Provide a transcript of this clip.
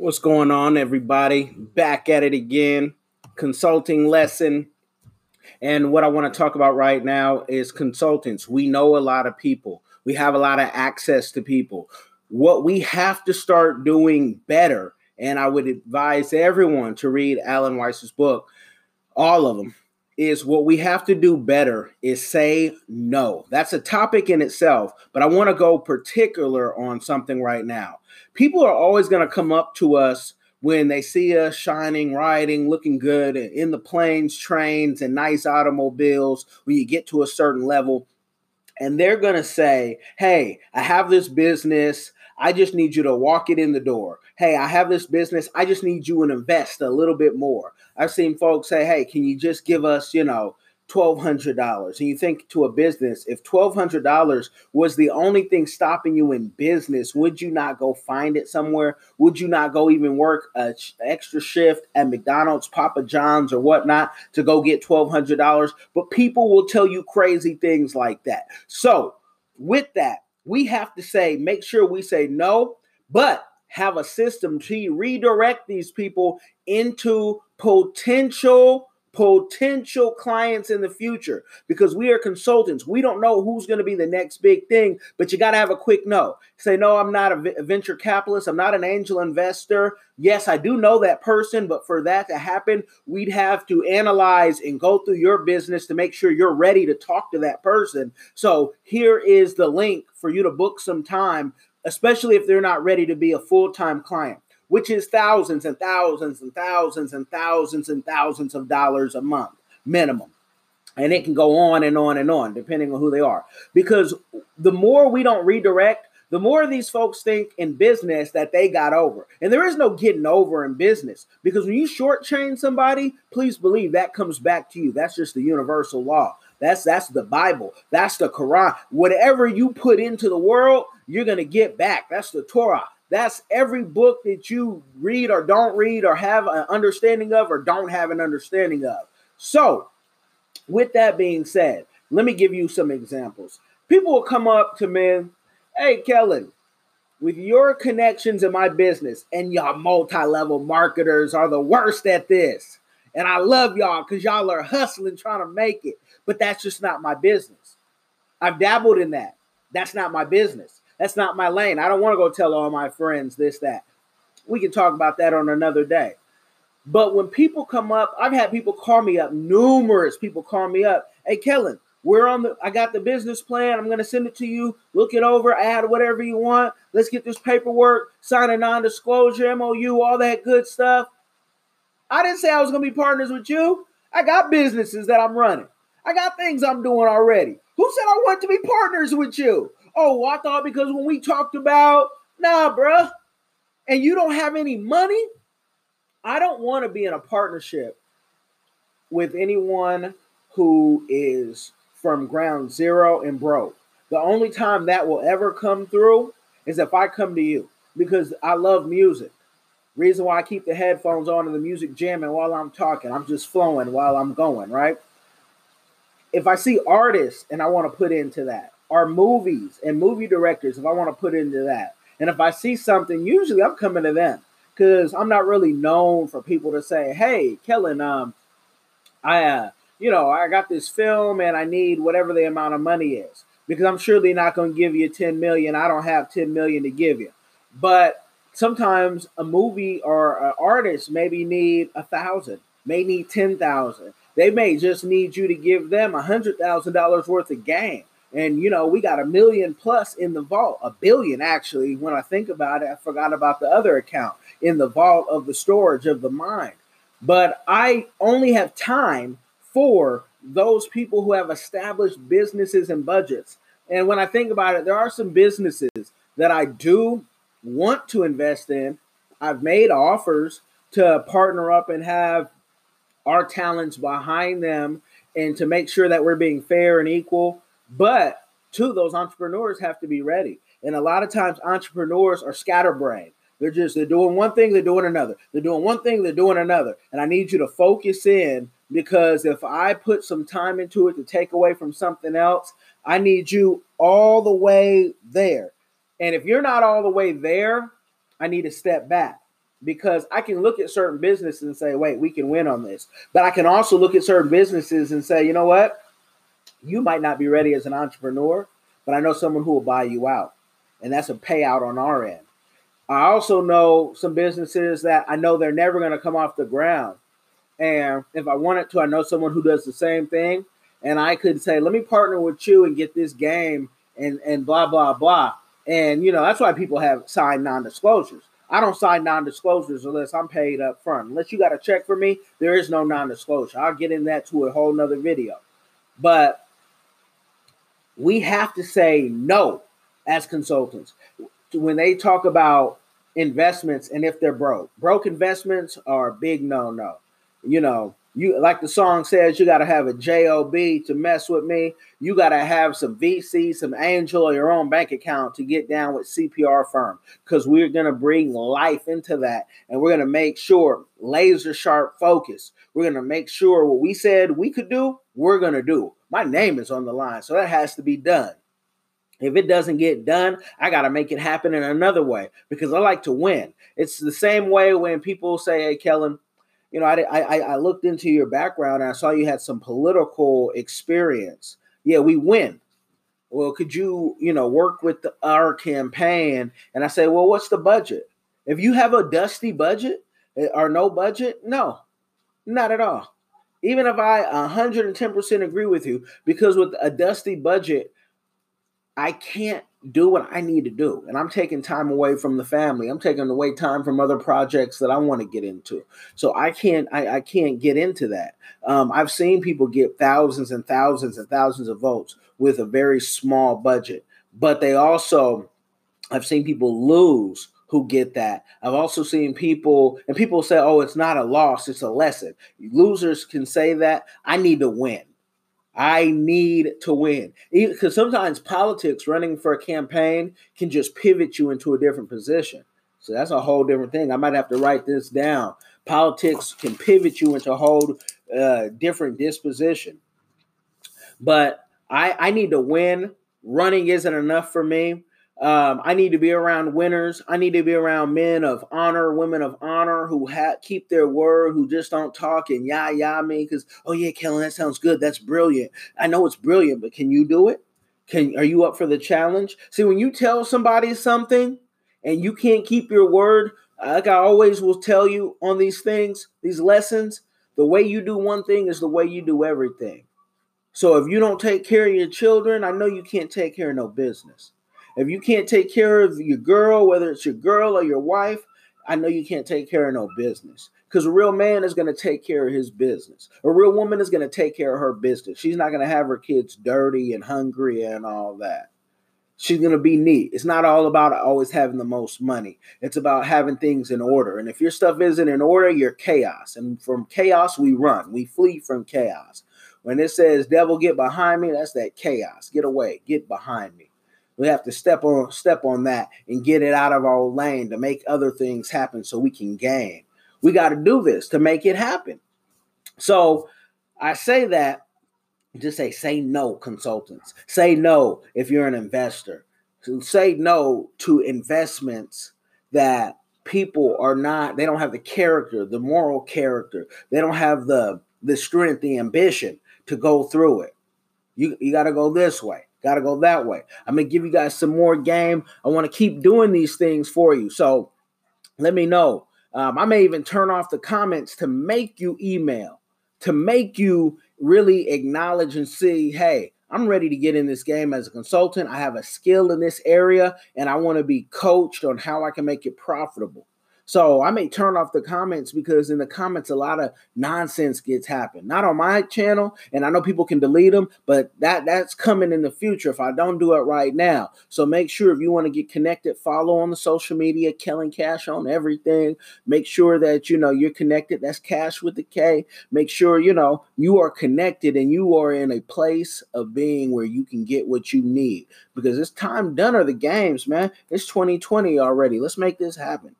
What's going on, everybody? Back at it again. Consulting lesson. And what I want to talk about right now is consultants. We know a lot of people, we have a lot of access to people. What we have to start doing better, and I would advise everyone to read Alan Weiss's book, all of them, is what we have to do better is say no. That's a topic in itself, but I want to go particular on something right now people are always going to come up to us when they see us shining, riding, looking good in the planes, trains, and nice automobiles when you get to a certain level. And they're going to say, Hey, I have this business. I just need you to walk it in the door. Hey, I have this business. I just need you to invest a little bit more. I've seen folks say, Hey, can you just give us, you know, $1,200. And you think to a business, if $1,200 was the only thing stopping you in business, would you not go find it somewhere? Would you not go even work an extra shift at McDonald's, Papa John's, or whatnot to go get $1,200? But people will tell you crazy things like that. So, with that, we have to say, make sure we say no, but have a system to redirect these people into potential potential clients in the future because we are consultants. We don't know who's going to be the next big thing, but you got to have a quick no. Say, no, I'm not a venture capitalist. I'm not an angel investor. Yes, I do know that person, but for that to happen, we'd have to analyze and go through your business to make sure you're ready to talk to that person. So here is the link for you to book some time, especially if they're not ready to be a full time client which is thousands and thousands and thousands and thousands and thousands of dollars a month minimum. And it can go on and on and on, depending on who they are. Because the more we don't redirect, the more these folks think in business that they got over. And there is no getting over in business because when you shortchange somebody, please believe that comes back to you. That's just the universal law. That's that's the Bible. That's the Quran. Whatever you put into the world, you're gonna get back. That's the Torah. That's every book that you read or don't read or have an understanding of or don't have an understanding of. So, with that being said, let me give you some examples. People will come up to me, hey, Kellen, with your connections in my business, and y'all multi level marketers are the worst at this. And I love y'all because y'all are hustling trying to make it, but that's just not my business. I've dabbled in that. That's not my business. That's not my lane. I don't want to go tell all my friends this, that. We can talk about that on another day. But when people come up, I've had people call me up, numerous people call me up. Hey, Kellen, we're on the, I got the business plan. I'm going to send it to you. Look it over, add whatever you want. Let's get this paperwork, sign a non disclosure, MOU, all that good stuff. I didn't say I was going to be partners with you. I got businesses that I'm running. I got things I'm doing already. Who said I want to be partners with you? Oh, I thought because when we talked about, nah, bruh, and you don't have any money, I don't want to be in a partnership with anyone who is from ground zero and broke. The only time that will ever come through is if I come to you because I love music. Reason why I keep the headphones on and the music jamming while I'm talking, I'm just flowing while I'm going, right? If I see artists and I want to put into that, are movies and movie directors if I want to put into that. And if I see something, usually I'm coming to them because I'm not really known for people to say, "Hey, Kellen, um, I, uh, you know, I got this film and I need whatever the amount of money is." Because I'm surely not going to give you 10 million. I don't have 10 million to give you. But sometimes a movie or an artist maybe need a thousand, may need 10,000. They may just need you to give them a hundred thousand dollars worth of game and you know, we got a million plus in the vault, a billion actually. When I think about it, I forgot about the other account in the vault of the storage of the mind. But I only have time for those people who have established businesses and budgets. And when I think about it, there are some businesses that I do want to invest in. I've made offers to partner up and have our talents behind them and to make sure that we're being fair and equal but two, those entrepreneurs have to be ready. And a lot of times entrepreneurs are scatterbrained. They're just they're doing one thing, they're doing another. They're doing one thing, they're doing another. And I need you to focus in because if I put some time into it to take away from something else, I need you all the way there. And if you're not all the way there, I need to step back. because I can look at certain businesses and say, wait, we can win on this. But I can also look at certain businesses and say, you know what? You might not be ready as an entrepreneur, but I know someone who will buy you out. And that's a payout on our end. I also know some businesses that I know they're never going to come off the ground. And if I wanted to, I know someone who does the same thing. And I could say, let me partner with you and get this game and, and blah, blah, blah. And, you know, that's why people have signed non disclosures I don't sign non-disclosures unless I'm paid up front. Unless you got a check for me, there is no non-disclosure. I'll get in that to a whole nother video. But we have to say no as consultants when they talk about investments and if they're broke. Broke investments are a big no-no. You know, you like the song says, you got to have a job to mess with me. You got to have some VC, some angel, or your own bank account to get down with CPR firm because we're going to bring life into that, and we're going to make sure laser sharp focus. We're going to make sure what we said we could do, we're going to do. My name is on the line, so that has to be done. If it doesn't get done, I got to make it happen in another way because I like to win. It's the same way when people say, "Hey, Kellen." you know, I, I, I looked into your background and I saw you had some political experience. Yeah, we win. Well, could you, you know, work with the, our campaign? And I say, well, what's the budget? If you have a dusty budget eh, or no budget, no, not at all. Even if I 110% agree with you, because with a dusty budget, I can't do what I need to do. And I'm taking time away from the family. I'm taking away time from other projects that I want to get into. So I can't I, I can't get into that. Um, I've seen people get thousands and thousands and thousands of votes with a very small budget. But they also I've seen people lose who get that. I've also seen people, and people say, oh, it's not a loss, it's a lesson. Losers can say that. I need to win. I need to win. Because sometimes politics, running for a campaign, can just pivot you into a different position. So that's a whole different thing. I might have to write this down. Politics can pivot you into a whole uh, different disposition. But I, I need to win. Running isn't enough for me. Um, I need to be around winners. I need to be around men of honor, women of honor who ha- keep their word, who just don't talk and yah yah me because oh yeah, Kellen, that sounds good. That's brilliant. I know it's brilliant, but can you do it? Can are you up for the challenge? See, when you tell somebody something and you can't keep your word, like I always will tell you on these things, these lessons, the way you do one thing is the way you do everything. So if you don't take care of your children, I know you can't take care of no business. If you can't take care of your girl, whether it's your girl or your wife, I know you can't take care of no business. Because a real man is going to take care of his business. A real woman is going to take care of her business. She's not going to have her kids dirty and hungry and all that. She's going to be neat. It's not all about always having the most money. It's about having things in order. And if your stuff isn't in order, you're chaos. And from chaos, we run. We flee from chaos. When it says, devil, get behind me, that's that chaos. Get away. Get behind me. We have to step on step on that and get it out of our lane to make other things happen so we can gain. We got to do this to make it happen. So I say that just say say no consultants. Say no if you're an investor. Say no to investments that people are not they don't have the character, the moral character. They don't have the the strength, the ambition to go through it. You you got to go this way. Got to go that way. I'm going to give you guys some more game. I want to keep doing these things for you. So let me know. Um, I may even turn off the comments to make you email, to make you really acknowledge and see, hey, I'm ready to get in this game as a consultant. I have a skill in this area and I want to be coached on how I can make it profitable. So I may turn off the comments because in the comments a lot of nonsense gets happen. Not on my channel, and I know people can delete them, but that that's coming in the future if I don't do it right now. So make sure if you want to get connected, follow on the social media, Kellen Kash on everything. Make sure that you know you're connected. That's Kash with the K. Make sure you know you are connected and you are in a place of being where you can get what you need because it's time done are the games, man. It's 2020 already. Let's make this happen.